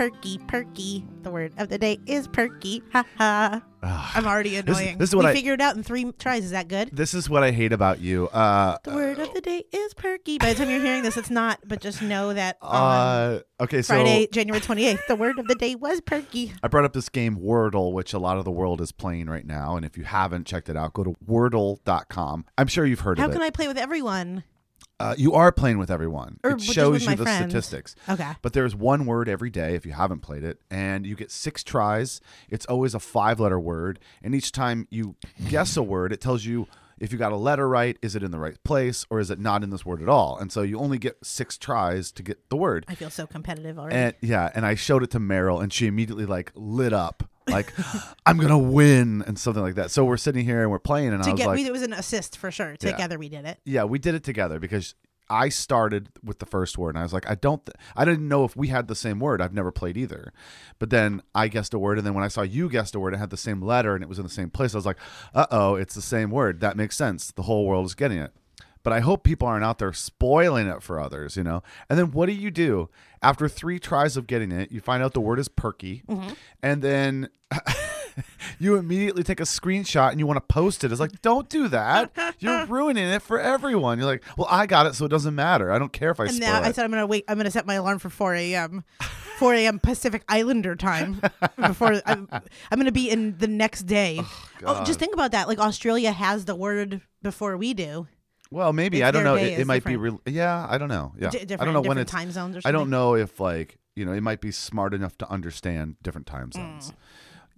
Perky, perky. The word of the day is perky. Ha ha. I'm already annoying. this is what we I- figured it out in three tries. Is that good? This is what I hate about you. Uh, The word of the day is perky. By the time you're hearing this, it's not. But just know that on uh, okay, so Friday, January 28th, the word of the day was perky. I brought up this game Wordle, which a lot of the world is playing right now. And if you haven't checked it out, go to wordle.com. I'm sure you've heard How of it. How can. I play with everyone? Uh, you are playing with everyone. Or it shows you the friends? statistics. Okay. But there's one word every day if you haven't played it, and you get six tries. It's always a five letter word. And each time you guess a word, it tells you if you got a letter right, is it in the right place or is it not in this word at all? And so you only get six tries to get the word. I feel so competitive already. And yeah, and I showed it to Meryl, and she immediately like lit up, like I'm gonna win and something like that. So we're sitting here and we're playing, and I was like, we, it was an assist for sure. Together we did it. yeah, we did it together because I started with the first word, and I was like, I don't, th- I didn't know if we had the same word. I've never played either, but then I guessed a word, and then when I saw you guessed a word, it had the same letter, and it was in the same place. I was like, uh oh, it's the same word. That makes sense. The whole world is getting it. But I hope people aren't out there spoiling it for others, you know. And then what do you do after three tries of getting it? You find out the word is perky, mm-hmm. and then you immediately take a screenshot and you want to post it. It's like, don't do that. You're ruining it for everyone. You're like, well, I got it, so it doesn't matter. I don't care if I And spoil now I said I'm gonna wait. I'm gonna set my alarm for 4 a.m. 4 a.m. Pacific Islander time before I'm, I'm gonna be in the next day. Oh, oh, just think about that. Like Australia has the word before we do. Well, maybe It's I don't know. It, it might be different. real. Yeah, I don't know. Yeah, D- I different- don't know when it's time zones or I don't know if like you know it might be smart enough to understand different Mm. time zones.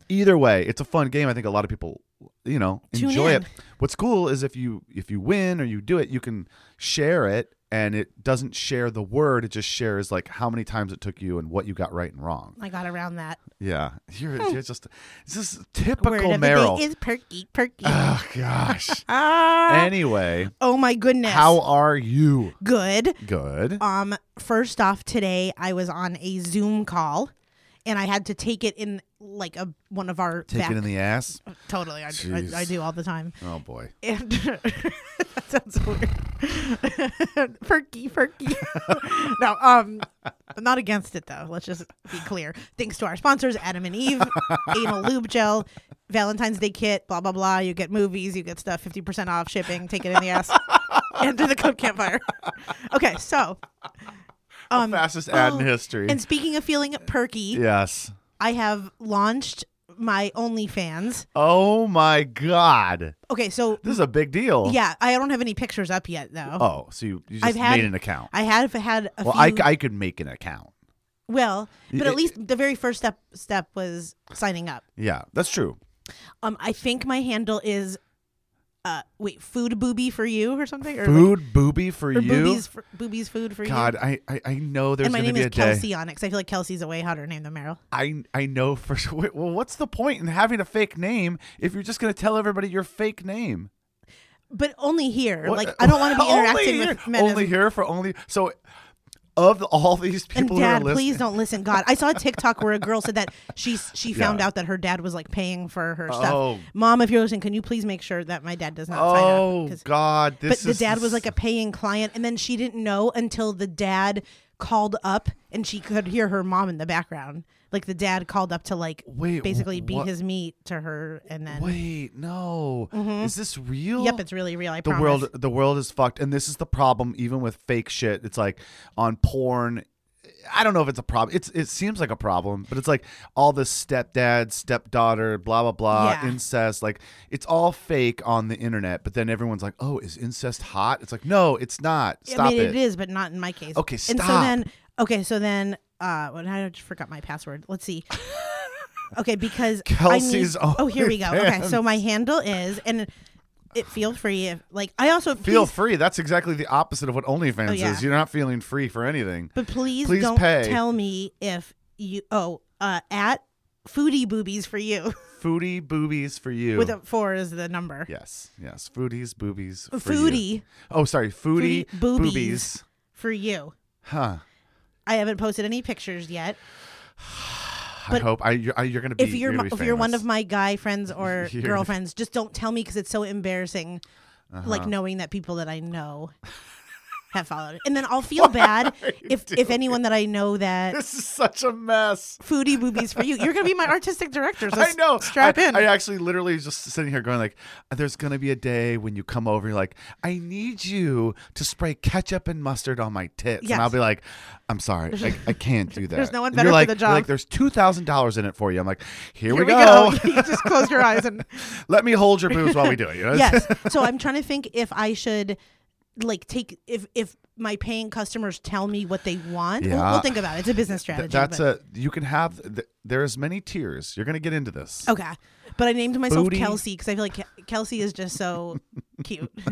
Either way, it's a fun game. I think a lot of people, you know, Tune enjoy in. it. What's cool is if you if you win or you do it, you can share it, and it doesn't share the word. It just shares like how many times it took you and what you got right and wrong. I got around that. Yeah, you're, you're just it's just Word typical of the day is perky, perky. oh gosh. ah, anyway, oh my goodness. how are you? good? Good. Um, first off, today I was on a Zoom call, and I had to take it in like a one of our Take back- it in the ass. totally. I, I, Jeez. I do all the time. Oh boy. And that sounds weird. perky, perky. no, um, I'm not against it though. Let's just be clear. Thanks to our sponsors, Adam and Eve, Anal Lube Gel, Valentine's Day Kit, blah blah blah. You get movies, you get stuff, fifty percent off shipping. Take it in the ass. Enter the code campfire. okay, so. Um, Fastest ad in oh, history. And speaking of feeling perky, yes. I have launched my OnlyFans. Oh my god. Okay, so This is a big deal. yeah, I don't have any pictures up yet though. Oh, so you, you just I've had- made an account. I have had a well, few. I, I could make an account. well, but at least the very first step step was signing up. Yeah, that's true. Um, I think my handle is, uh, wait, food booby for you or something, or like- Food booby for or you. boobies for, boobies food for God, you. I, I I know there's my going to name be is a day. Kelsey on it because I feel like Kelsey's a way hotter name than Meryl. I I know for sure. Wait, Well, what's the point in having a fake name if you're just going to tell everybody your fake name? But only here. What- Like I don't want to be interacting with men. Only here for only so. Of all these people And dad, please don't listen. God, I saw a TikTok where a girl said that she she found Yeah. out that her dad was like paying for her stuff. Oh. Mom, if you're listening, can you please make sure that my dad does not sign up? Oh God! but the dad was like a paying client, and then she didn't know until the dad called up, and she could hear her mom in the background. Like the dad called up to like Wait, basically wh- beat what? his meat to her, and then Wait, no. Mm-hmm. Is this real? yep, it's really real. I the promise. world the world is fucked and this is the problem even with fake shit it's like on porn i don't know if it's a problem it's it seems like a problem but it's like all this stepdad stepdaughter blah blah blah Yeah. incest like it's all fake on the internet but then everyone's like oh is incest hot it's like no it's not stop I mean, it it is, but not in my case. Okay, And so stop. then, okay, so then, uh, well, I just forgot my password. Let's see. Okay, because Kelsey's I need, Oh, here we go. Okay, so my handle is, and it feel free. If, like I also feel please- free that's exactly the opposite of what onlyfans Oh, yeah. is you're not feeling free for anything but please, Please don't pay. tell me if you. Oh, uh, at foodie boobies for you. Foodie boobies for you. With a four is the number. yes, yes. Foodies, boobies. For Foodie You. Oh, sorry. Foodie, Foodie boobies. boobies. for you. Huh. I haven't posted any pictures yet. I But hope I, you're, I, you're gonna be. if you're, gonna be if you're one of my guy friends or You're- girlfriends, just don't tell me because it's so embarrassing. Uh-huh. Like knowing that people that I know have followed, it. and then I'll feel bad if if anyone that I know that this is such a mess. foodie boobies for you. You're gonna be my artistic director. So I know. Strap I, in. I actually literally just sitting here going like, uh, "There's gonna be a day when you come over. You're like, I need you to spray ketchup and mustard on my tits, Yes. and I'll be like, I'm sorry, I, I can't do that. There's no one better for like, the you're job. Like, there's two thousand dollars in it for you. I'm like, here, Here we, go. you just close your eyes and Let me hold your boobs while we do it. You know? yes. So I'm trying to think if I should like take if if my paying customers tell me what they want. We'll, we'll think about it. It's a business Th- strategy. that's but, a you can have. Th- there's many tiers. You're gonna get into this. okay. But I named myself Booty. Kelsey because I feel like Ke- Kelsey is just so cute.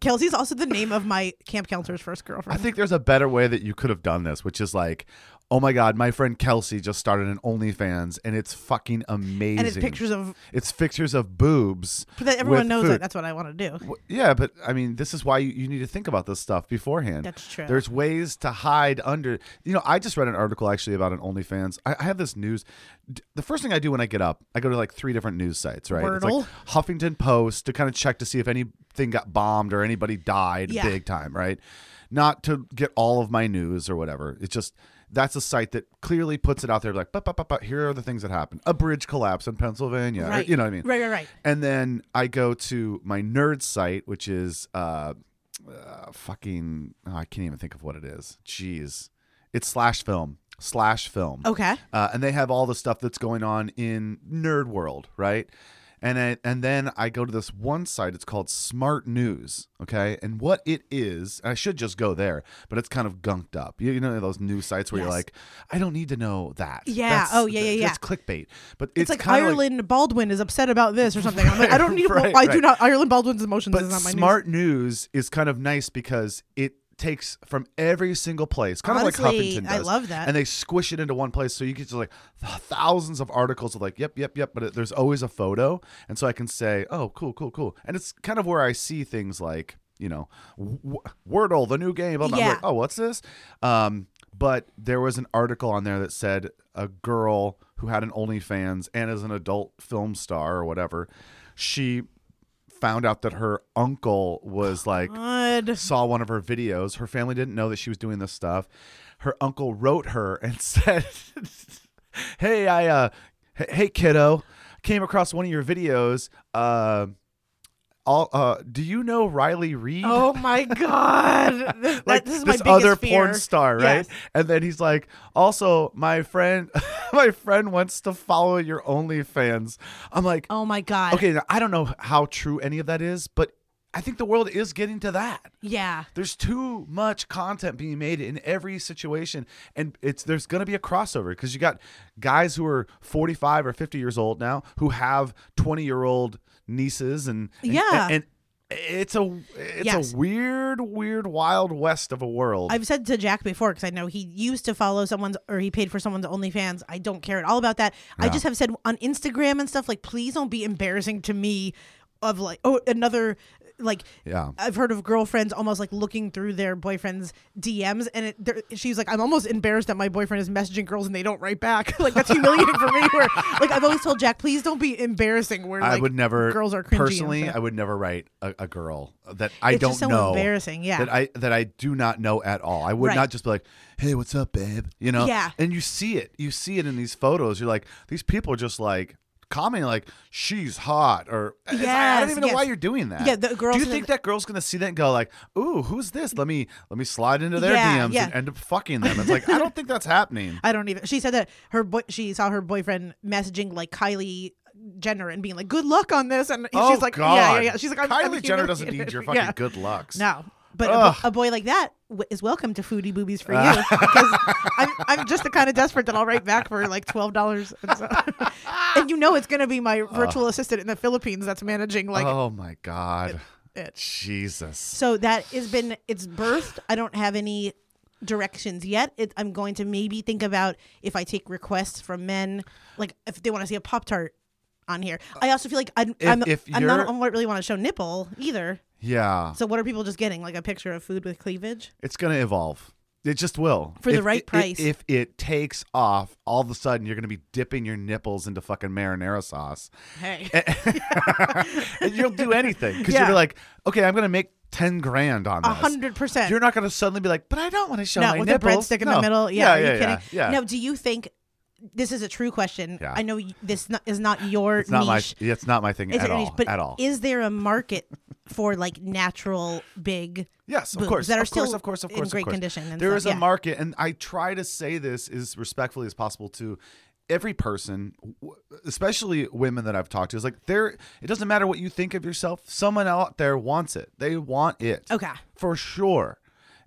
Kelsey's also the name of my camp counselor's first girlfriend. I think there's a better way that you could have done this, which is like, oh my god, my friend Kelsey just started an OnlyFans, and it's fucking amazing. and it's pictures of It's pictures of boobs. that everyone knows food. that. That's what I want to do. W- Yeah, but I mean, this is why you, you need to think about this stuff beforehand. That's true. There's ways to hide under. You know, I just read an article actually about an OnlyFans. I, I have this news. The first thing I do when I get up, I go to like three different news sites, right? It's like Huffington Post to kind of check to see if anything got bombed or anybody died Yeah. big time, right? Not to get all of my news or whatever. It's just that's a site that clearly puts it out there like, but, but, but, but here are the things that happened. A bridge collapse in Pennsylvania. or- you know what I mean? Right, right, right. And then I go to my nerd site, which is uh, uh fucking oh, I can't even think of what it is. Jeez. It's slash film. Slash film. Okay. Uh, and they have all the stuff that's going on in nerd world, right? And I, and then I go to this one site. It's called Smart News. Okay, and what it is, I should just go there, but it's kind of gunked up. You, you know those news sites where you're like, I don't need to know that. Yeah. That's- Oh, yeah, yeah, yeah. It's clickbait, but It's, it's, like Ireland Baldwin is upset about this or something. I'm like, I don't need. Right, I do right. not. Ireland Baldwin's emotions But is not my smart news. is kind of nice because it takes from every single place, kind Honestly, of like Huffington I does. love that. and they squish it into one place, so you get just like thousands of articles of like, yep, yep, yep. But it, there's always a photo, and so I can say, oh, cool, cool, cool. And it's kind of where I see things like, you know, w- Wordle, the new game. I'm Yeah. like, oh, what's this? Um, but there was an article on there that said a girl who had an OnlyFans and is an adult film star or whatever, she found out that her uncle was like Good. saw one of her videos. Her family didn't know that she was doing this stuff. Her uncle wrote her and said, "Hey, I uh hey kiddo, came across one of your videos. Uh all uh do you know Riley Reid?" Oh my god! This, like this is my this other fear. porn star, right? Yes. And then he's like, also, my friend, my friend wants to follow your OnlyFans. I'm like, Oh my god! okay, now, I don't know how true any of that is, but I think the world is getting to that. Yeah. There's too much content being made in every situation, and it's there's going to be a crossover because you got guys who are 45 or 50 years old now who have 20 year old nieces, and, and Yeah. and, it's a it's Yes. a weird, weird, wild west of a world. I've said to Jack before because I know he used to follow someone's or he paid for someone's OnlyFans. I don't care at all about that. I just have said on Instagram and stuff like, please don't be embarrassing to me. Of like, oh, another like. Yeah. I've heard of girlfriends almost like looking through their boyfriend's DMs, and it, she's like, I'm almost embarrassed that my boyfriend is messaging girls and they don't write back. like that's humiliating for me. Where like I've always told Jack, please don't be embarrassing. Where I would never girls are cringy personally. I would never write a, a girl that I It's don't so know. embarrassing, yeah. That I that I do not know at all. I would Right. not just be like, "Hey, what's up, babe?" You know. Yeah. And you see it. You see it in these photos. You're like, these people are just like commenting like she's hot or uh, it's- I don't Yes, even know why you're doing that. Yeah, the girls Do you think that- that girl's gonna see that and go like, "Ooh, who's this? Let me let me slide into their Yeah, DMs yeah. and end up fucking them." It's like I don't think that's happening. I don't even. She said that her boy, she saw her boyfriend messaging like Kylie Jenner and being like, "Good luck on this," and oh she's like, God. "Yeah, yeah, yeah." She's like, I'm, Kylie I'm Jenner doesn't need your fucking Yeah. good lucks. No, but a, bo- a boy like that w- is welcome to foodie boobies for ah. you because I'm, I'm just the kind of desperate that I'll write back for like twelve dollars, and, so, and you know it's gonna be my virtual assistant in the Philippines that's managing like oh my God. it. Jesus. So that has been it's birthed. I don't have any directions yet. It, I'm going to maybe think about if I take requests from men, like if they want to see a Pop Tart on here. I also feel like I'm, If- I'm, if I'm not I don't really want to show nipple either. Yeah. So what are people just getting? Like a picture of food with cleavage? It's going to evolve. It just will. For the If- right i- i- price. If it takes off, all of a sudden you're going to be dipping your nipples into fucking marinara sauce. Hey. and you'll do anything because Yeah. you'll be like, okay, I'm going to make 10 grand on this. A hundred percent. You're not going to suddenly be like, but I don't want to show no, my with nipples. the breadstick in No. the middle. Yeah, are you yeah, kidding? yeah, yeah. Now, do you think this is a true question? Yeah. I know this not, is not your It's not my. niche. It's not my thing at all. niche, but at all. is there a market for like natural big Yes, of course. that are of course, still of course, of in course, of great course. condition There stuff, is a yeah. market, and I try to say this as respectfully as possible to every person, especially women that I've talked to. Is like there. It doesn't matter what you think of yourself. Someone out there wants it. They want it. Okay. for sure.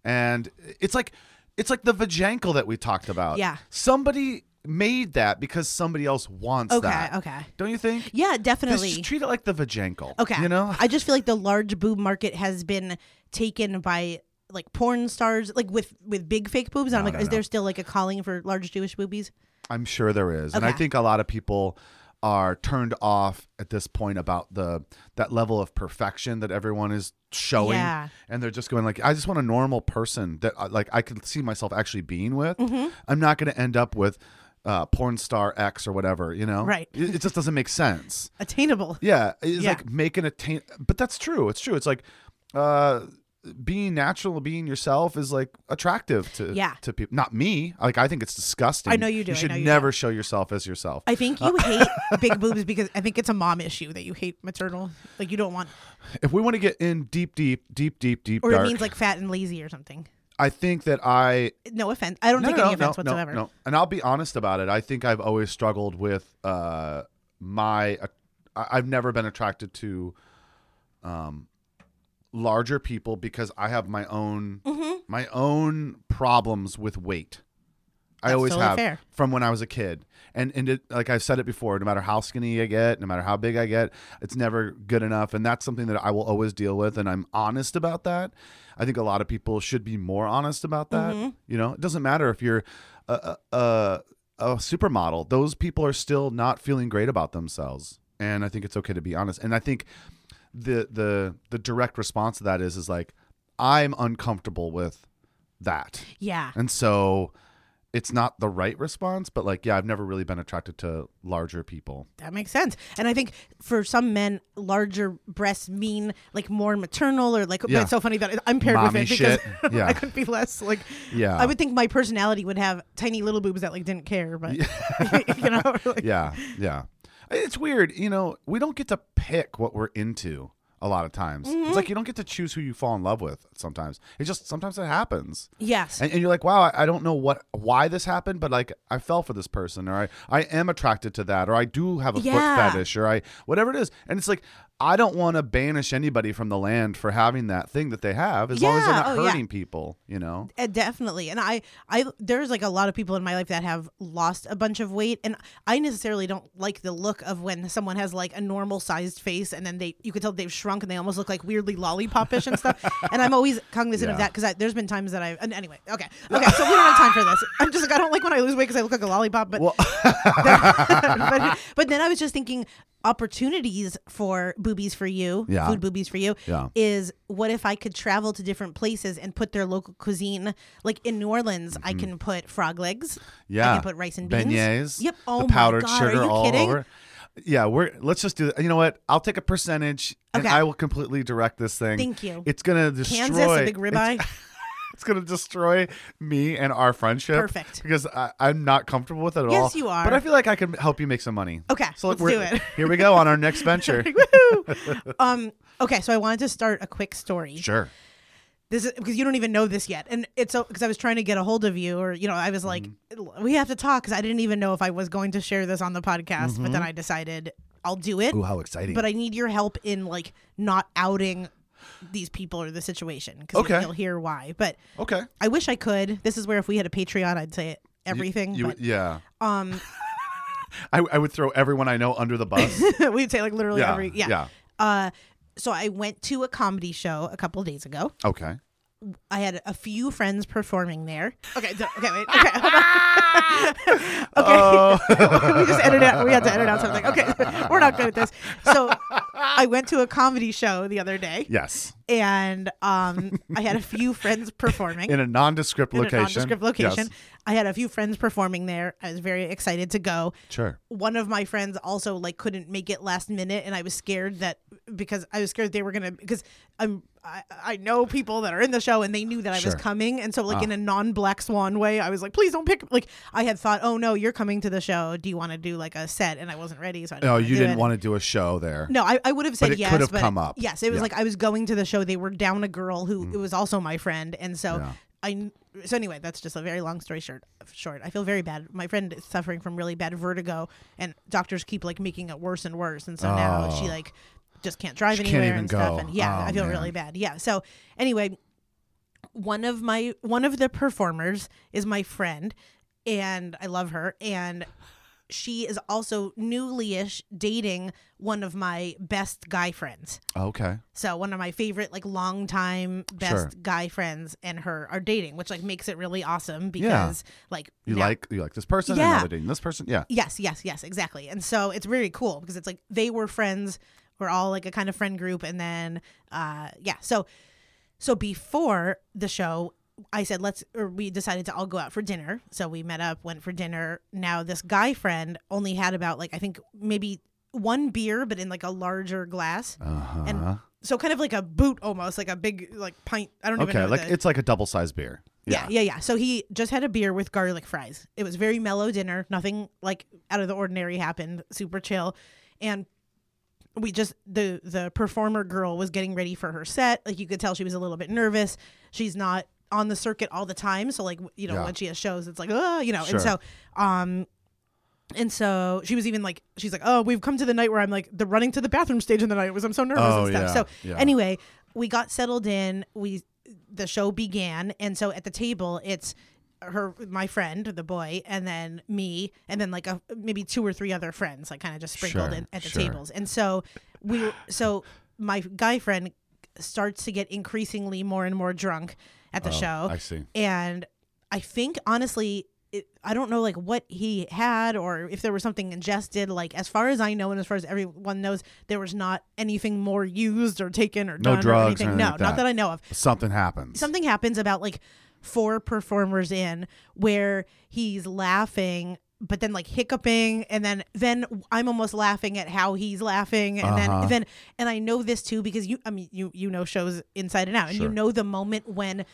And it's like it's like the vajankle that we talked about. Yeah. somebody made that because somebody else wants Okay, that. okay. Okay. Don't you think? Yeah, definitely. Just treat it like the vajankle. Okay. You know. I just feel like the large boob market has been taken by like porn stars, like with with big fake boobs. And I'm No, like, no, is no. there still like a calling for large Jewish boobies? I'm sure there is, and I think a lot of people are turned off at this point about the that level of perfection that everyone is showing, Yeah. and they're just going like, I just want a normal person that uh, like I could see myself actually being with. Mm-hmm. I'm not going to end up with uh, porn star X or whatever, you know? Right. It, it just doesn't make sense. Attainable. Yeah, it's Yeah. like making a taint, but that's true. It's true. It's like uh, being natural, being yourself is like attractive to Yeah. to people. Not me. Like I think it's disgusting. I know you do. You should you never show yourself as yourself. I think you hate big boobs because I think it's a mom issue that you hate maternal. Like you don't want, if we want to get in deep, deep, deep, deep, deep, or dark, it means like fat and lazy or something. I think that I No offense. I don't no, take no, any no, offense whatsoever. No, and I'll be honest about it. I think I've always struggled with uh, my. Uh, I've never been attracted to um, larger people because I have my own Mm-hmm. my own problems with weight. I always totally have fair. from when I was a kid, and and it, like I've said it before, no matter how skinny I get, no matter how big I get, it's never good enough, and that's something that I will always deal with, and I'm honest about that. I think a lot of people should be more honest about that. Mm-hmm. You know, it doesn't matter if you're a, a, a, a supermodel; those people are still not feeling great about themselves, and I think it's okay to be honest. And I think the the the direct response to that is is like I'm uncomfortable with that. Yeah. And so it's not the right response, but like, yeah, I've never really been attracted to larger people. That makes sense. And I think for some men, larger breasts mean like more maternal or like, Yeah. it's so funny that I'm paired Mommy with it because. Yeah. I couldn't be less like, Yeah. I would think my personality would have tiny little boobs that like didn't care, but you know, like, Yeah, yeah. It's weird, you know, we don't get to pick what we're into a lot of times. Mm-hmm. It's like you don't get to choose who you fall in love with sometimes. It just sometimes it happens. yes. And, and you're like, wow, I, I don't know what why this happened, but like I fell for this person, or I, I am attracted to that, or I do have a Yeah. foot fetish, or I whatever it is. And it's like I don't want to banish anybody from the land for having that thing that they have, as long as they're not Oh, yeah. hurting people, you know. Uh, definitely. And i i there's like a lot of people in my life that have lost a bunch of weight and i necessarily don't like the look of when someone has like a normal sized face and then they you can tell they've shrunk and they almost look like weirdly lollipopish and stuff. And i'm always cognizant of that because there's been times that i and anyway okay. Okay so we don't have time for this. I'm just like i don't like when i lose weight because i look like a lollipop but Well, but, but then I was just thinking opportunities for boobies for you, Yeah. food boobies for you, Yeah. is what if I could travel to different places and put their local cuisine, like in New Orleans, I can put frog legs, I Mm-hmm. yeah, can put rice and beans, beignets, Yep. Oh the my powdered God, sugar are you all kidding? over. Yeah, we're let's just do it. You know what? I'll take a percentage, and I will completely direct this thing. Thank you. It's gonna destroy. Kansas, a big ribeye. it's gonna destroy me and our friendship. Perfect. Because I, I'm not comfortable with it at all. Yes, you are. But I feel like I can help you make some money. Okay, So let's do it. Here we go on our next venture. Um. Okay, so I wanted to start a quick story. sure. This is because you don't even know this yet, and it's because I was trying to get a hold of you, or you know, I was like, Mm-hmm. we have to talk because I didn't even know if I was going to share this on the podcast, but Mm-hmm. then I decided I'll do it. Ooh, how exciting! but I need your help in like not outing these people or the situation because Okay. you'll hear why. But okay. I wish I could. This is where if we had a Patreon, I'd say everything. You, but yeah. um, I, I would throw everyone I know under the bus. we'd say like literally yeah. every yeah. Yeah. Uh, so I went to a comedy show a couple days ago. Okay. I had a few friends performing there. Okay, so- okay, wait. Okay, hold on. okay. we just edited out. We had to edit out something. Okay, we're not good at this. So I went to a comedy show the other day, Yes. and um, I had a few friends performing In a nondescript in location. a nondescript location. Yes. I had a few friends performing there. I was very excited to go. Sure. One of my friends also like couldn't make it last minute, and I was scared that because I was scared they were gonna because I'm I, I know people that are in the show and they knew that I Sure. was coming, and so like Ah. in a non Black Swan way, I was like, please don't pick. Like I had thought, oh no, you're coming to the show. Do you want to do like a set? And I wasn't ready, so I didn't No, you didn't want to do a show there. No, I, I would have said it yes, could have come up. Yes, it was Yeah. Mm. like I was going to the show. They were down a girl who it was also my friend, and so Yeah. I. So anyway, that's just a very long story short. Short, I feel very bad. My friend is suffering from really bad vertigo, and doctors keep like making it worse and worse, and so now she Oh. like just can't drive She can't anywhere even and stuff. And yeah, Oh, I feel man. really bad. Yeah. So anyway, one of my one of the performers is my friend, and I love her, and she is also newly-ish dating one of my best guy friends. Okay. So one of my favorite, like longtime best Sure. guy friends and her are dating, which like makes it really awesome because like You now- like you like this person Yeah. and now they're dating this person. Yeah. Yes, yes, yes, exactly. And so it's very cool because it's like they were friends. We're all like a kind of friend group, and then uh, yeah. So so before the show, I said let's, or we decided to all go out for dinner. So we met up, went for dinner. Now this guy friend only had about like I think maybe one beer, but in like a larger glass, Uh-huh. and so kind of like a boot almost, like a big like pint. I don't even Okay, like the- it's like a double sized beer. yeah, yeah, yeah. So he just had a beer with garlic fries. It was very mellow dinner. Nothing like out of the ordinary happened. Super chill. And we just the the performer girl was getting ready for her set. Like you could tell she was a little bit nervous. She's not on the circuit all the time. So like you know Yeah. when she has shows, it's like oh you know. Sure. And so um. And so she was even like, she's like, oh, we've come to the night where I'm like, the running to the bathroom stage in the night was I'm so nervous Oh, and stuff. yeah, So yeah. anyway, we got settled in. We the show began, and so at the table, it's her, my friend, the boy, and then me, and then like a maybe two or three other friends, like kind of just sprinkled Sure, in at the sure. tables. And so we, so my guy friend starts to get increasingly more and more drunk at the Oh, show, I see. and I think honestly. It, I don't know like what he had or if there was something ingested like as far as I know and as far as everyone knows there was not anything more used or taken or No done drugs or or anything anything no like not that. that I know of Something happens. something happens about like four performers in where he's laughing but then like hiccuping and then then i'm almost laughing at how he's laughing and Uh-huh. then then and i know this too because you i mean you you know shows inside and out and you know the moment when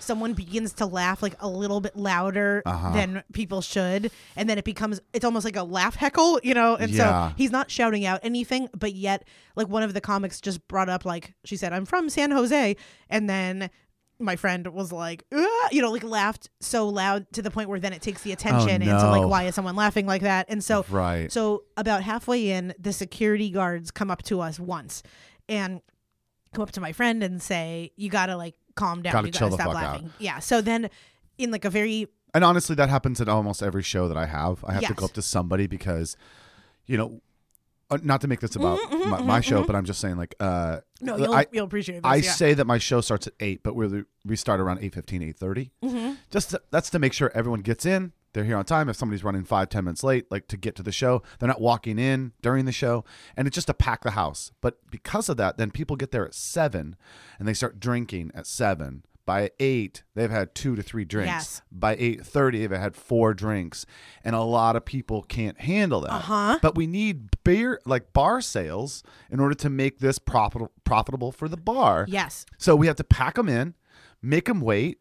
someone begins to laugh like a little bit louder Uh-huh. than people should and then it becomes it's almost like a laugh heckle you know and Yeah. so he's not shouting out anything but yet like one of the comics just brought up like she said i'm from san jose and then my friend was like you know like laughed so loud to the point where then it takes the attention and so like Oh, why is someone laughing like that and so Right. so about halfway in the security guards come up to us once and come up to my friend and say you gotta like calm down Gotta you chill gotta the stop fuck out." laughing yeah so then in like a very And honestly, that happens at almost every show that I have. I have to go up to somebody because, you know, uh, not to make this about Mhm, mhm, my, my mhm, show, mhm. but I'm just saying, like, uh, no you'll, I, you'll appreciate this I yeah. say that my show starts at eight, but we we start around 8.15, 8.30. Mhm. Just to, that's to make sure everyone gets in. They're here on time. If somebody's running five, ten minutes late, like to get to the show, they're not walking in during the show, and it's just to pack the house. But because of that, then people get there at seven, and they start drinking at seven. By eight, they've had two to three drinks. Yes. By eight thirty, they've had four drinks, and a lot of people can't handle that. Uh-huh. But we need beer, like bar sales, in order to make this profitable profitable for the bar. yes So we have to pack them in, make them wait,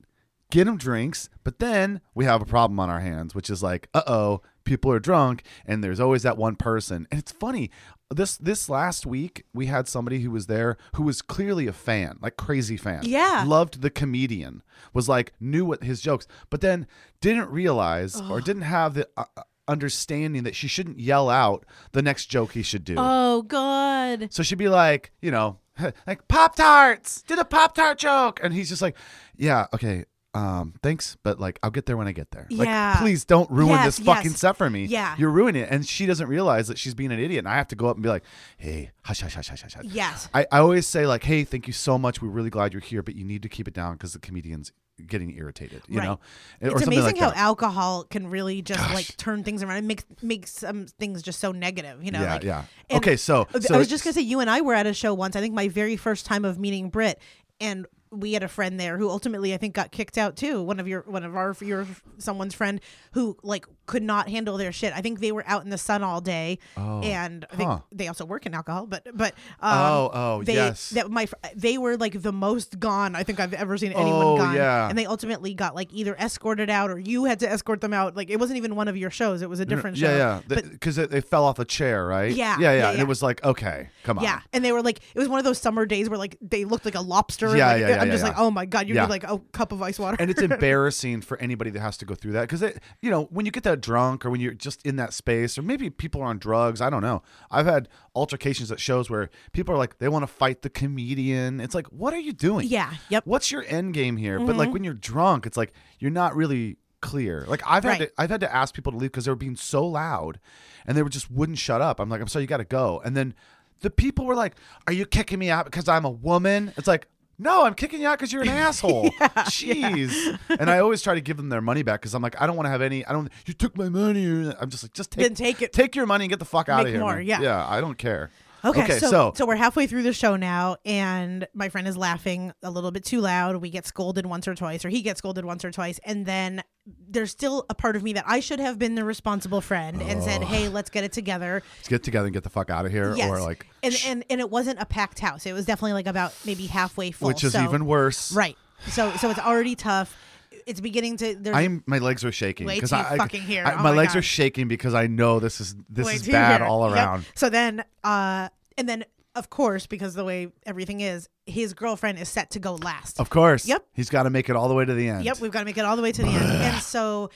get them drinks, but then we have a problem on our hands, which is like, uh oh, people are drunk, and there's always that one person. And it's funny. This this last week we had somebody who was there who was clearly a fan, like crazy fan. Yeah. Loved the comedian. Was like knew what his jokes, but then didn't realize or didn't have the uh, uh, understanding that she shouldn't yell out the next joke he should do. oh god So she'd be like, you know, like Pop Tarts, did a Pop Tart joke, and he's just like, yeah, okay, um, thanks, but like I'll get there when I get there. Like, Yeah. please don't ruin Yes, this fucking yes. set for me. Yeah. You're ruining it. And she doesn't realize that she's being an idiot. And I have to go up and be like, hey, hush, hush, hush, hush, hush. hush. Yes. I, I always say like, hey, thank you so much. We're really glad you're here, but you need to keep it down because the comedian's getting irritated, you Right. know? It's or amazing like how that. alcohol can really just Gosh. like turn things around. It makes makes some things just so negative, you know. yeah, like, yeah. Okay, so, so I was just gonna say, you and I were at a show once. I think my very first time of meeting Brit and we had a friend there who ultimately I think got kicked out too. One of your one of our your someone's friend who like could not handle their shit. I think they were out in the sun all day, and I think huh. they also work in alcohol. But but um, Oh, oh, they, yes. that my they were like the most gone I think I've ever seen anyone Oh, gone. yeah. and they ultimately got like either escorted out or you had to escort them out. Like it wasn't even one of your shows; it was a different show. yeah, yeah. Because they fell off a chair, right? Yeah, yeah, yeah. yeah, And yeah. it was like, okay, come on. Yeah, and they were like, it was one of those summer days where like they looked like a lobster. Yeah, like, yeah, yeah, I'm yeah, just yeah. like, oh my god, you Yeah. need like a cup of ice water. and it's embarrassing for anybody that has to go through that because it you know when you get that drunk or when you're just in that space or maybe people are on drugs i don't know. I've had altercations at shows where people are like they want to fight the comedian. It's like what are you doing? Yeah, yep. Mm-hmm. what's your end game here? But like when you're drunk it's like you're not really clear. Like i've had to i've had to ask people to leave because they were being so loud and they were just wouldn't shut up. I'm like i'm sorry you gotta go. And then the people were like are you kicking me out because i'm a woman? It's like no, I'm kicking you out because you're an asshole. Jeez. And I always try to give them their money back because I'm like, I don't want to have any. I don't. You took my money. I'm just like, just take, Then take it. take your money and get the fuck out of Make here. more, man. yeah. yeah. I don't care. Okay, so, so, so we're halfway through the show now, and my friend is laughing a little bit too loud. We get scolded once or twice, or he gets scolded once or twice, and then there's still a part of me that I should have been the responsible friend and said, "Hey, let's get it together." let's get together and get the fuck out of here, Yes, or like, and and and it wasn't a packed house. It was definitely like about maybe halfway full, which is so- even worse. Right. So so it's already tough. It's beginning to. There's I'm my legs are shaking because I, I- fucking. I- Oh my, legs God. are shaking because I know this is this Wait is bad hear it. all Yep. around. So then, uh, and then of course, because the way everything is, his girlfriend is set to go last. Of course. Yep. He's got to make it all the way to the end. Yep, we've got to make it all the way to the end. And so,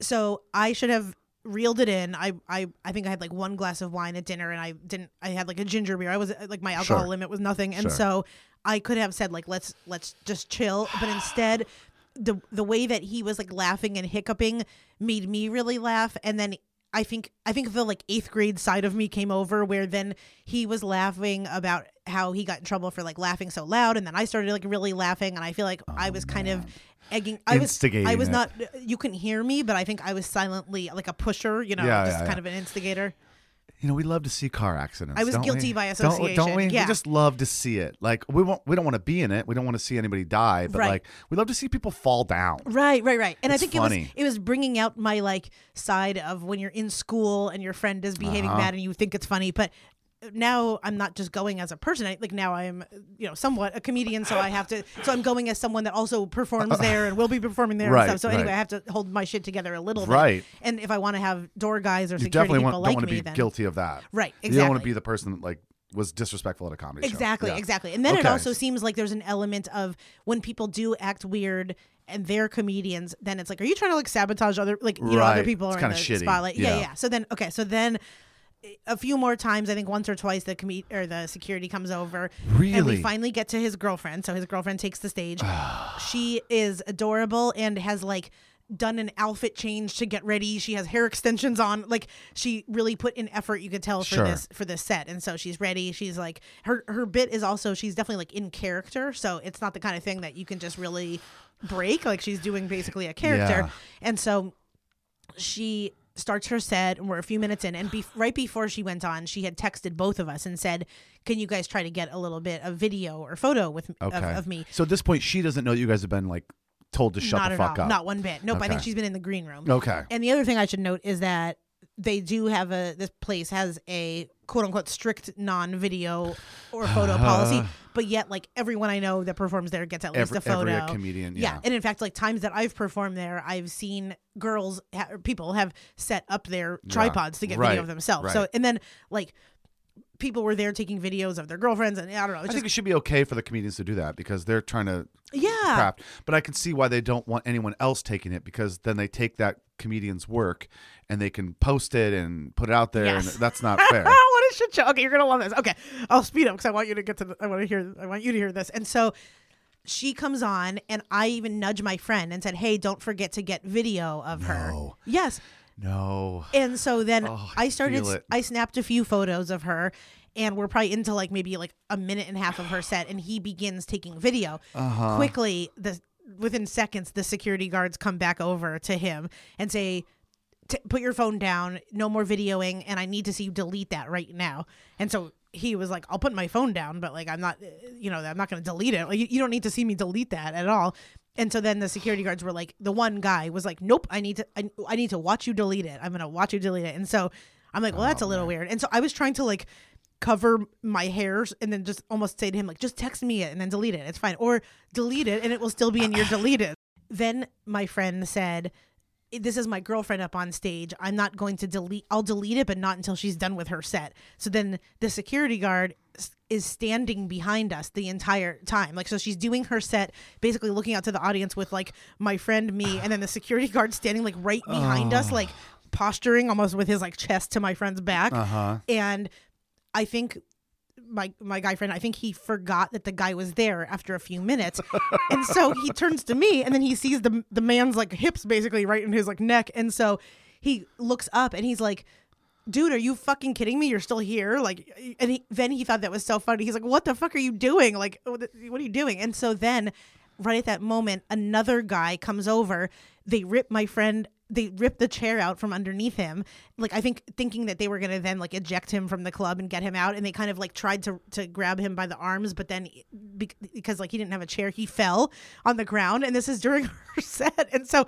so I should have reeled it in. I, I, I think I had like one glass of wine at dinner, and I didn't. I had like a ginger beer. I was like my alcohol Sure. limit was nothing, and Sure. so I could have said like let's let's just chill, but instead. The, the way that he was like laughing and hiccuping made me really laugh. And then I think I think the like eighth grade side of me came over where then he was laughing about how he got in trouble for like laughing so loud. And then I started like really laughing. And I feel like I oh, was kind of egging I was I was it. not you couldn't hear me but I think I was silently like a pusher you know Yeah, just yeah, kind yeah. of an instigator You know, we love to see car accidents. I was don't guilty we? by Don't- Don't, association, we? yeah. We just love to see it. Like we won't. We don't want to be in it. We don't want to see anybody die. But Right. like we love to see people fall down. Right, right, right. And It's I think funny. it was it was bringing out my like side of when you're in school and your friend is behaving Uh-huh. bad and you think it's funny, but now I'm not just going as a person. I, like now I'm, you know, somewhat a comedian, so I have to. So I'm going as someone that also performs there and will be performing there Right, and stuff. So anyway, right. I have to hold my shit together a little Right. bit. Right. And if I want to have door guys or You security definitely people want, like don't want to me, be then guilty of that. Right, Exactly. You don't want to exactly. be the person that like was disrespectful at a comedy show. Exactly, Yeah. exactly. And then it also seems like there's an element of when people do act weird and they're comedians, then it's like, are you trying to like sabotage other like you know other people It's are in the shitty. spotlight? Yeah. Yeah. yeah, So then okay, so then a few more times, I think once or twice, the com- or the security comes over, and we finally get to his girlfriend. So his girlfriend takes the stage. Ah. she is adorable and has like done an outfit change to get ready. She has hair extensions on. Like she really put in effort. You could tell for Sure. this for this set, and so she's ready. She's like her her bit is also she's definitely like in character. So it's not the kind of thing that you can just really break. Like she's doing basically a character, Yeah. and so she starts her set and we're a few minutes in and be- right before she went on she had texted both of us and said can you guys try to get a little bit of video or photo with Okay. of, of me? So at this point, she doesn't know you guys have been like told to shut not the fuck all. up. not one bit. Nope i think she's been in the green room. Okay. and the other thing i should note is that they do have a this place has a quote unquote strict non-video or photo policy uh. But yet like everyone i know that performs there gets at least Every, a photo every comedian. yeah. Yeah. and in fact, like times that I've performed there, I've seen girls, ha- people have set up their tripods to get Right, video of themselves. So, and then like people were there taking videos of their girlfriends, and I don't know, I it's think it should be okay for the comedians to do that because they're trying to yeah, craft. But I can see why they don't want anyone else taking it because then they take that comedian's work and they can post it and put it out there, Yes. and that's not fair. what a shit show. Okay, you're gonna love this. Okay, I'll speed up because I want you to get to. The, I want to hear. I want you to hear this. And so, she comes on and I even nudge my friend and said, "Hey, don't forget to get video of her." Yes. No. And so then Oh, I started. I snapped a few photos of her and we're probably into like maybe like a minute and a half of her set and he begins taking video. Uh-huh. Quickly the within seconds the security guards come back over to him and say T- put your phone down, no more videoing, and I need to see you delete that right now. And so he was like, I'll put my phone down, but like, I'm not, uh, you know, I'm not going to delete it. Like, you, you don't need to see me delete that at all. And so then the security guards were like, the one guy was like, nope, I need to, I, I need to watch you delete it. I'm going to watch you delete it. And so I'm like, well, that's oh, a little weird. And so I was trying to like cover my hairs and then just almost say to him, like, just text me it and then delete it. It's fine. Or delete it and it will still be in your deleted. Then my friend said, this is my girlfriend up on stage. I'm not going to delete. I'll delete it, but not until she's done with her set. So then the security guard is standing behind us the entire time. Like, so she's doing her set, basically looking out to the audience with like my friend, me, and then the security guard standing like right behind us, like posturing almost with his like chest to my friend's back. Uh-huh. And I think my my guy friend, I think he forgot that the guy was there after a few minutes, and so he turns to me, and then he sees the the man's like hips basically right in his like neck, and so he looks up and he's like. Dude, are you fucking kidding me? You're still here, like, and he, then he thought that was so funny. He's like, "What the fuck are you doing? Like, what what are you doing?" And so then, right at that moment, another guy comes over. They rip my friend. They rip the chair out from underneath him. Like I think thinking that they were gonna then like eject him from the club and get him out. And they kind of like tried to to grab him by the arms, but then be- because like he didn't have a chair, he fell on the ground. And this is during her set. And so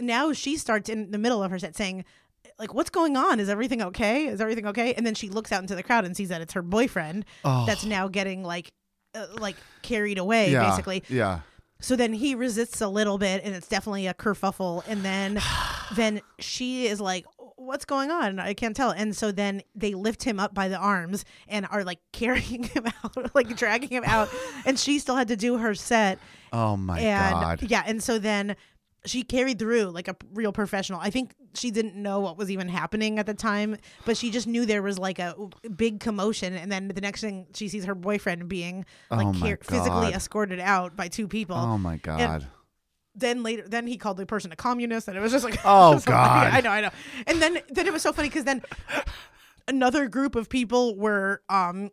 now she starts in the middle of her set saying. Like what's going on? Is everything okay? Is everything okay? And then she looks out into the crowd and sees that it's her boyfriend that's now getting like, uh, like carried away, Yeah. basically. Yeah. So then he resists a little bit, and it's definitely a kerfuffle. And then, then she is like, "What's going on? I can't tell." And so then they lift him up by the arms and are like carrying him out, like dragging him out. And she still had to do her set. Oh my and god. yeah, and so then she carried through like a real professional. I think she didn't know what was even happening at the time, but she just knew there was like a big commotion. And then the next thing she sees her boyfriend being like Oh car- physically escorted out by two people Oh my god. then later then he called the person a communist and it was just like Oh. God. i know i know and then then it was so funny because then another group of people were um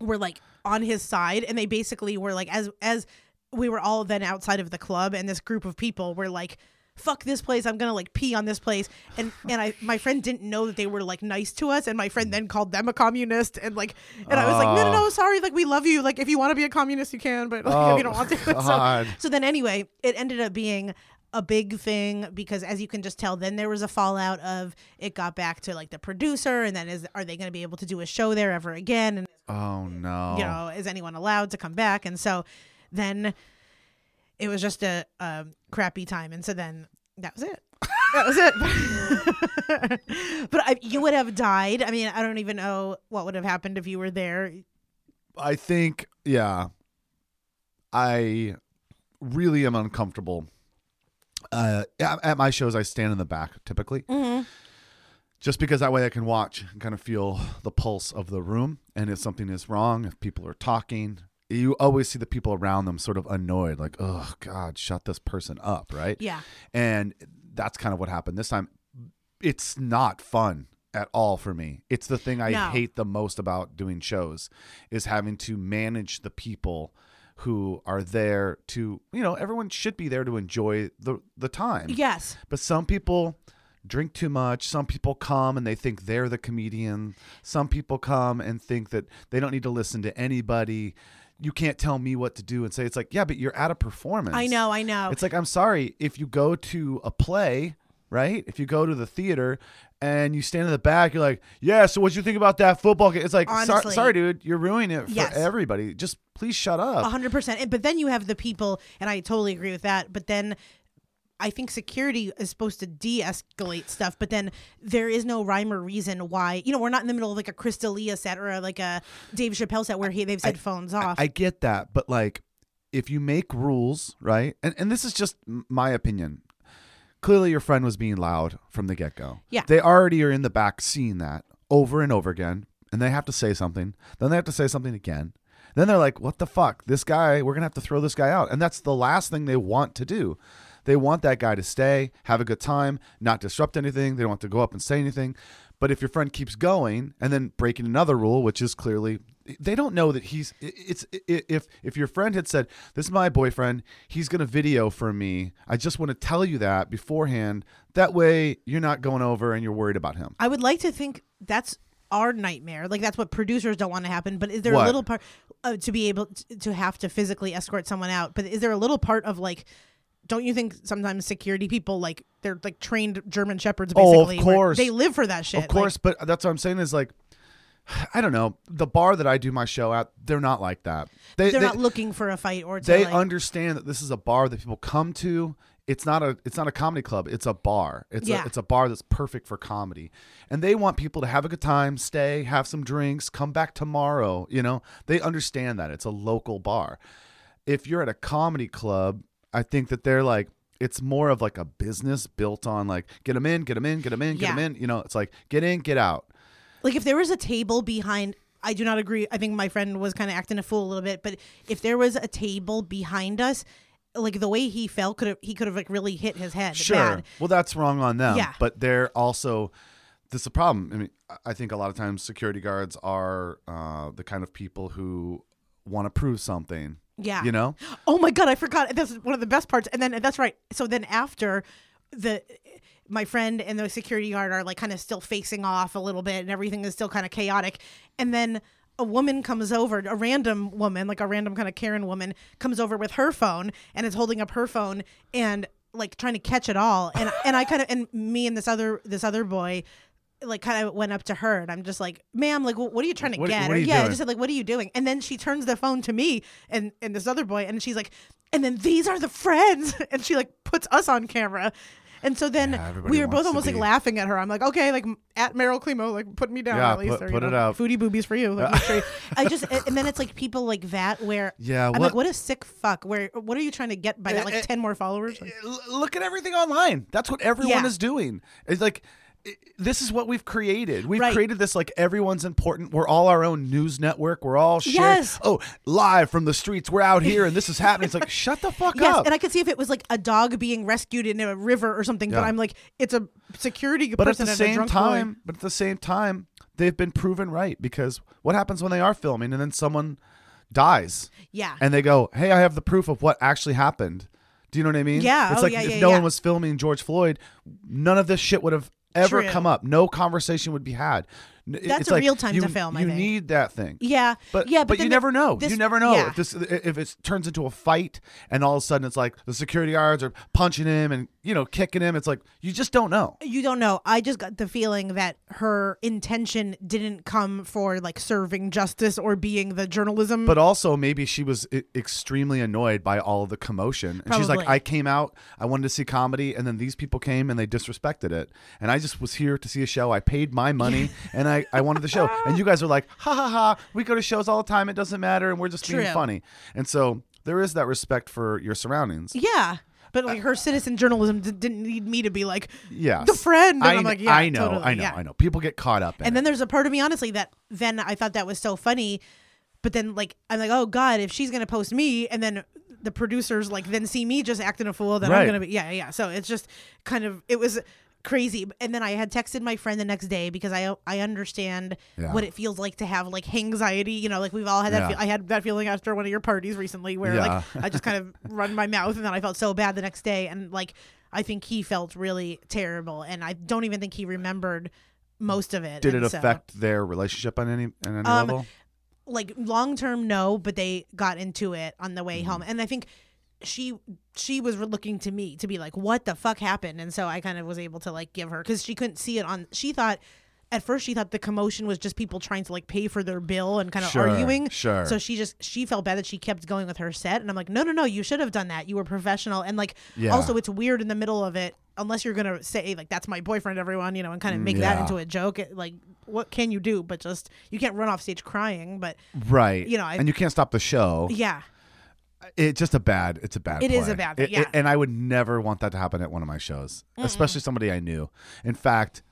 were like on his side and they basically were like as as we were all then outside of the club and this group of people were like fuck this place. I'm gonna like pee on this place. And and i my friend didn't know that they were like nice to us and my friend then called them a communist and like and i was like no no no oh. sorry. Like we love you. Like if you want to be a communist you can but like, if Oh, you don't oh, want to. So, so then anyway it ended up being a big thing because as you can just tell then there was a fallout of it got back to like the producer and then is are they going to be able to do a show there ever again? And Oh no. you know is anyone allowed to come back? And so then it was just a, a crappy time. And so then that was it. That was it. But I, you would have died. I mean i don't even know what would have happened if you were there. I think, yeah, I really am uncomfortable. Uh, at, at my shows, I stand in the back typically, Mm-hmm. just because that way I can watch and kind of feel the pulse of the room. And if something is wrong, if people are talking, you always see the people around them sort of annoyed, like, "Oh God, shut this person up!" Right? yeah And that's kind of what happened this time. It's not fun at all for me. It's the thing I No. hate the most about doing shows is having to manage the people who are there to, you know, everyone should be there to enjoy the the time. yes But some people drink too much. Some people come and they think they're the comedian. Some people come and think that they don't need to listen to anybody. You can't tell me what to do and say it's like, yeah, but you're at a performance. i know i know It's like I'm sorry if you go to a play, right? If you go to the theater and you stand in the back, you're like, yeah. So what do you think about that football game? It's like, Honestly. sorry, dude, you're ruining it for Yes. everybody. Just please shut up. A hundred percent. But then you have the people, and I totally agree with that. But then I think security is supposed to de-escalate stuff. But then there is no rhyme or reason why. You know, we're not in the middle of like a Chris D'Elia set or like a Dave Chappelle set where he they've said phones off. I get that, but like, if you make rules, right? And and this is just my opinion. Clearly, your friend was being loud from the get go. Yeah. they already are in the back seeing that over and over again, and they have to say something. Then they have to say something again. Then they're like, "What the fuck? This guy, we're gonna have to throw this guy out." And that's the last thing they want to do. They want that guy to stay, have a good time, not disrupt anything. They don't want to go up and say anything. But if your friend keeps going and then breaking another rule, which is clearly they don't know that he's it's if if your friend had said this is my boyfriend he's going to video for me i just want to tell you that beforehand that way you're not going over and you're worried about him I would like to think that's our nightmare. Like that's what producers don't want to happen. But is there What? a little part uh, to be able t- to have to physically escort someone out? But is there a little part of like? Don't you think sometimes security people like they're like trained German shepherds Oh, of course. they live for that shit. Of course, but that's what I'm saying is like, I don't know. The bar that I do my show at, they're not like that. They, they're they, not looking for a fight or to they like, understand that this is a bar that people come to. It's not a it's not a comedy club. It's a bar. It's Yeah. a it's a bar that's perfect for comedy. And they want people to have a good time, stay, have some drinks, come back tomorrow, you know? They understand that. It's a local bar. If you're at a comedy club, I think that they're like it's more of like a business built on like get them in, get them in, get them in, get them Yeah. in. You know, it's like get in, get out. like if there was a table behind I do not agree. I think my friend was kind of acting a fool a little bit, but if there was a table behind us, like the way he fell could have he could have like really hit his head. Sure. bad. Well, that's wrong on them. Yeah. But they're also this is a problem. I mean, I think a lot of times security guards are uh, the kind of people who want to prove something. Yeah. You know. Oh my god, I forgot. That's one of the best parts. And then that's right. So then after the my friend and the security guard are like kind of still facing off a little bit and everything is still kind of chaotic. And then a woman comes over, a random woman, like a random kind of Karen woman, comes over with her phone and is holding up her phone and like trying to catch it all. And and I kind of and me and this other this other boy like kind of went up to her and I'm just like, ma'am, like, what are you trying to What- get? what Or, yeah, I just said like, what are you doing? And then she turns the phone to me and and this other boy, and she's like, and then these are the friends, and she like puts us on camera. And so then Yeah, we were both almost like laughing at her. I'm like, okay, like at Meryl Climo, like put me down Yeah, at least. put- or, put you it know, out. Foodie boobies for you. Like, sure you- I just and then it's like people like that where Yeah, I'm what- like, what a sick fuck. Where what are you trying to get by that? Eh, Like eh, ten more followers? Like, Look at everything online. That's what everyone Yeah. is doing. It's like this is what we've created. We've Right. created this like everyone's important. We're all our own news network. We're all sharing. Yes. Oh, live from the streets. We're out here and this is happening. It's like shut the fuck Yes, up. and I could see if it was like a dog being rescued in a river or something, but I'm like, it's a security but at the same time, boy. but at the same time, they've been proven right because what happens when they are filming and then someone dies Yeah. and they go, "Hey, I have the proof of what actually happened." Do you know what I mean? Yeah. It's Oh, like yeah, if yeah, no yeah. one was filming George Floyd, none of this shit would have ever True. come up. No conversation would be had. That's it's a like real time you, to film, I You think. need that thing. yeah. But yeah, but, but, you never know. this- you never know yeah. if this if it turns into a fight and all of a sudden it's like the security guards are punching him and you know kicking him. It's like you just don't know. You don't know. I just got the feeling that her intention didn't come for like serving justice or being the journalism. But also, maybe she was I- extremely annoyed by all of the commotion. And she's like, I came out, I wanted to see comedy, and then these people came and they disrespected it. And I just was here to see a show. I paid my money and I, I wanted the show. And you guys are like, ha ha ha, we go to shows all the time. It doesn't matter. And we're just being funny. And so there is that respect for your surroundings. yeah. But uh, like her citizen journalism d- didn't need me to be like Yes. the friend. And I, I'm like, yeah, I know, totally, I know, yeah. I know. People get caught up in And it. then there's a part of me, honestly, that then I thought that was so funny. But then, like, I'm like, oh God, if she's gonna post me, and then the producers like then see me just acting a fool, then Right. I'm gonna be, yeah, yeah. So it's just kind of, it was crazy. And then I had texted my friend the next day because I I understand Yeah. what it feels like to have like anxiety. You know, like we've all had that. Yeah. Fe- I had that feeling after one of your parties recently, where Yeah. like I just kind of run my mouth, and then I felt so bad the next day, and like I think he felt really terrible, and I don't even think he remembered most of it. Did it so- affect their relationship on any, on any Um, level? like long term no but they got into it on the way Mm-hmm. home and i think she she was looking to me to be like what the fuck happened and so i kind of was able to like give her because she couldn't see it on she thought at first she thought the commotion was just people trying to like pay for their bill and kind of Sure, arguing sure. so she just she felt bad that she kept going with her set and i'm like no no no you should have done that you were professional and like Yeah. also it's weird in the middle of it unless you're gonna say like that's my boyfriend everyone you know and kind of make that Mm, into a joke it, like what can you do but just you can't run off stage crying but Right. you know, I- and you can't stop the show. yeah It's just a bad. It's a bad. It is play. a bad It- yeah. it- and I would never want that to happen at one of my shows, especially somebody I knew. In fact,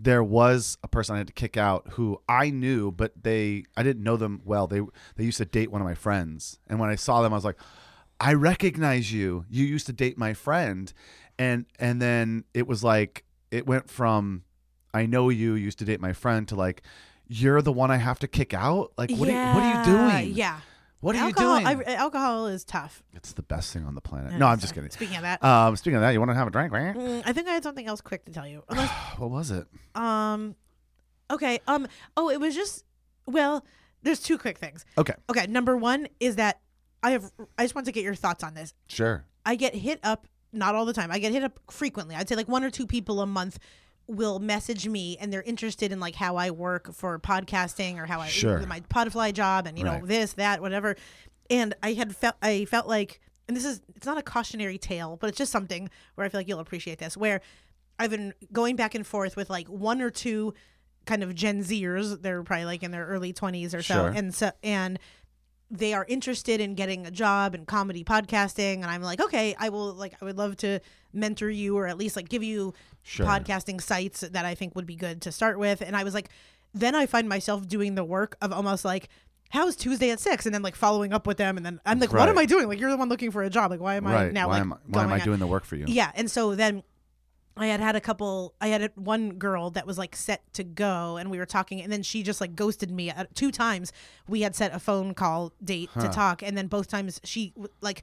there was a person I had to kick out who I knew, but they I didn't know them well. They they used to date one of my friends, and when I saw them, I was like, I recognize you. You used to date my friend, and and then it was like it went from I know you used to date my friend to like you're the one I have to kick out. Like what? Are, what are you doing? Yeah. What are alcohol, you doing? I, alcohol is tough. it's the best thing on the planet. No, I'm just kidding. Speaking of that, Um, speaking of that, you want to have a drink, right? mm, I think I had something else quick to tell you. Unless, What was it? um, okay. Um. Oh, it was just. Well, there's two quick things. Okay, Okay. Number one is that I have. I just want to get your thoughts on this. sure. I get hit up not all the time. I get hit up frequently. I'd say like one or two people a month will message me and they're interested in like how I work for podcasting or how I Sure. my Podfly job and you know this that whatever. And I had felt I felt like and this is it's not a cautionary tale, but it's just something where I feel like you'll appreciate this where I've been going back and forth with like one or two kind of Gen Zers. They're probably like in their early 20s or so. Sure. And so and they are interested in getting a job in comedy podcasting and i'm like okay i will like i would love to mentor you or at least like give you Sure. podcasting sites that i think would be good to start with. And i was like then i find myself doing the work of almost like how's tuesday at six? And then like following up with them and then i'm like what am i doing? Like you're the one looking for a job. Like why am i now why like am I, why am I out- doing the work for you? yeah, and so then I had had a couple. I had one girl that was like set to go, and we were talking, and then she just like ghosted me uh, two times. We had set a phone call date to talk, and then both times she like.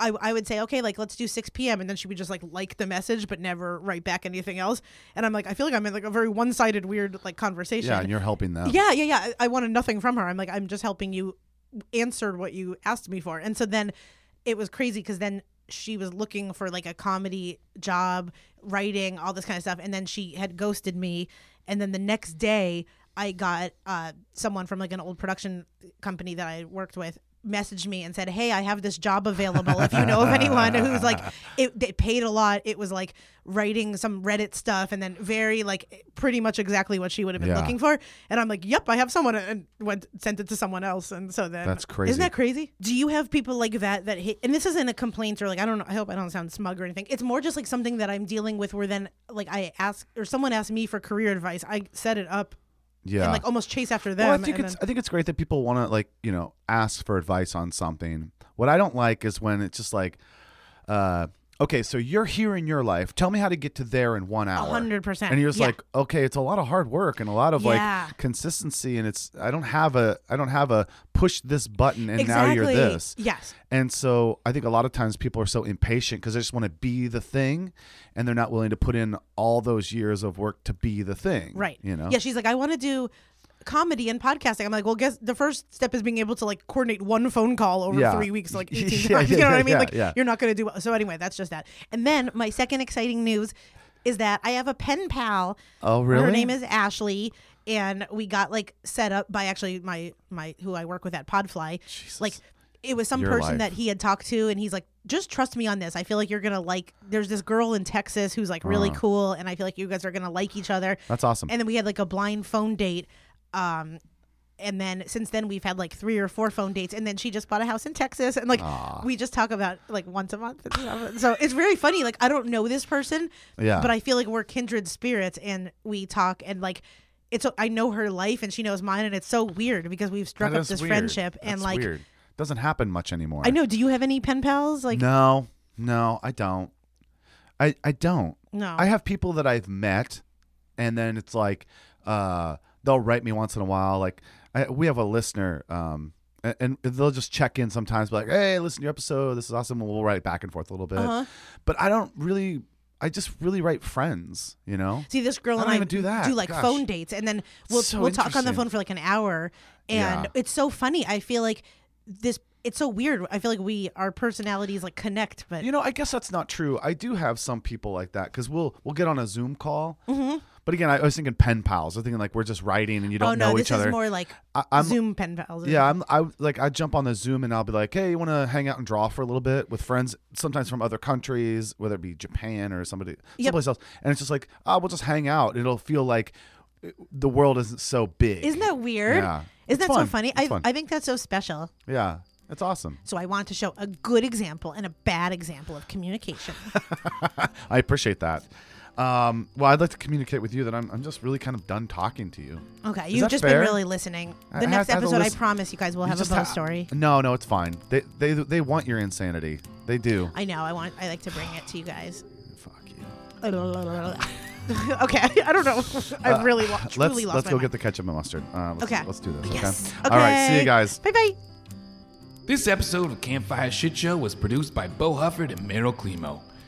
I, I would say okay like let's do 6 p.m and then she would just like like the message but never write back anything else and i'm like i feel like i'm in like a very one-sided weird like conversation Yeah, and you're helping them. yeah, yeah, yeah. I, I wanted nothing from her. I'm like, I'm just helping you answer what you asked me for. And so then it was crazy because then she was looking for like a comedy job, writing, all this kind of stuff. And then she had ghosted me. And then the next day, I got uh, someone from like an old production company that I worked with messaged me and said, "Hey, I have this job available. If you know of anyone who's like, it, they paid a lot. It was like writing some Reddit stuff, and then very like pretty much exactly what she would have been Yeah. looking for." And I'm like, "Yep, I have someone," and went sent it to someone else. And so then That's crazy. Isn't that crazy? Do you have people like that that hit? And this isn't a complaint or like I don't know. I hope I don't sound smug or anything. It's more just like something that I'm dealing with. Where then like I ask or someone asked me for career advice. I set it up Yeah. and like almost chase after them. well, I think it's then- I think it's great that people want to like you know ask for advice on something. What I don't like is when it's just like, uh, okay, so you're here in your life. Tell me how to get to there in one hour. hundred percent. And you're just Yeah. like, okay, it's a lot of hard work and a lot of Yeah. like consistency, and it's I don't have a I don't have a push this button and now you're this. Yes. And so I think a lot of times people are so impatient because they just want to be the thing, and they're not willing to put in all those years of work to be the thing. Right. You know. Yeah, she's like, I want to do comedy and podcasting. I'm like, well, guess the first step is being able to like coordinate one phone call over Yeah. three weeks, like 18 Yeah, times. you know what I mean? like, you're not going to do so. Anyway, that's just that. And then my second exciting news is that I have a pen pal. Oh, really? Her name is Ashley. And we got like set up by actually my my who I work with at Podfly. Like it was some Your person life. that he had talked to, and he's like, "Just trust me on this. I feel like you're gonna like." There's this girl in Texas who's like really Uh-huh. cool, and I feel like you guys are gonna like each other. That's awesome. And then we had like a blind phone date. Um, and then since then we've had like three or four phone dates. And then she just bought a house in Texas. And like we just talk about like once a month. So it's very funny. Like I don't know this person, Yeah. but I feel like we're kindred spirits and we talk and like. It's I know her life and she knows mine and it's so weird because we've struck That up this weird. friendship and like weird. It doesn't happen much anymore. I know. Do you have any pen pals? Like no, no, I don't. I I don't. no. I have people that I've met, and then it's like uh, they'll write me once in a while. Like I, we have a listener, um, and, and they'll just check in sometimes, be like, "Hey, listen to your episode. This is awesome." And we'll write back and forth a little bit. Uh-huh. But I don't really. I just really write friends. You know. See, this girl I and I do that. do like Gosh. phone dates, and then we'll So we'll talk on the phone for like an hour, and Yeah. it's so funny. I feel like this. It's so weird. I feel like we our personalities like connect, but You know, I guess that's not true. I do have some people like that because we'll we'll get on a Zoom call. Mm-hmm. But again, I was thinking pen pals. I was thinking like we're just writing and you don't oh no, know this each other. is more like I, I'm Zoom pen pals. Yeah, I'm. I like. I jump on the Zoom and I'll be like, "Hey, you want to hang out and draw for a little bit with friends? Sometimes from other countries, whether it be Japan or somebody Yep. someplace else." And it's just like, "Oh, we'll just hang out." It'll feel like uh, the world isn't so big. Isn't that weird? Yeah. Isn't It's that so funny? It's I fun. I think that's so special. Yeah, That's awesome. So I want to show a good example and a bad example of communication. I appreciate that. Um, well, I'd like to communicate with you that I'm, I'm just really kind of done talking to you. Okay, Is you've that just fair? been really listening. I The have next to have to episode, I listen- promise you guys will You have a just ghost ha- story. No, no, it's fine. They they they want your insanity. They do. I know. I want. I like to bring it to you guys. Fuck you. okay, I don't know. I've Uh, really lo- let's truly lost let's my go mind. get the ketchup and mustard. Uh, let's, Okay. let's do this. Yes. Okay. All right. See you guys. Bye bye. This episode of Campfire Shit Show was produced by Bo Hufford and Meryl Climo.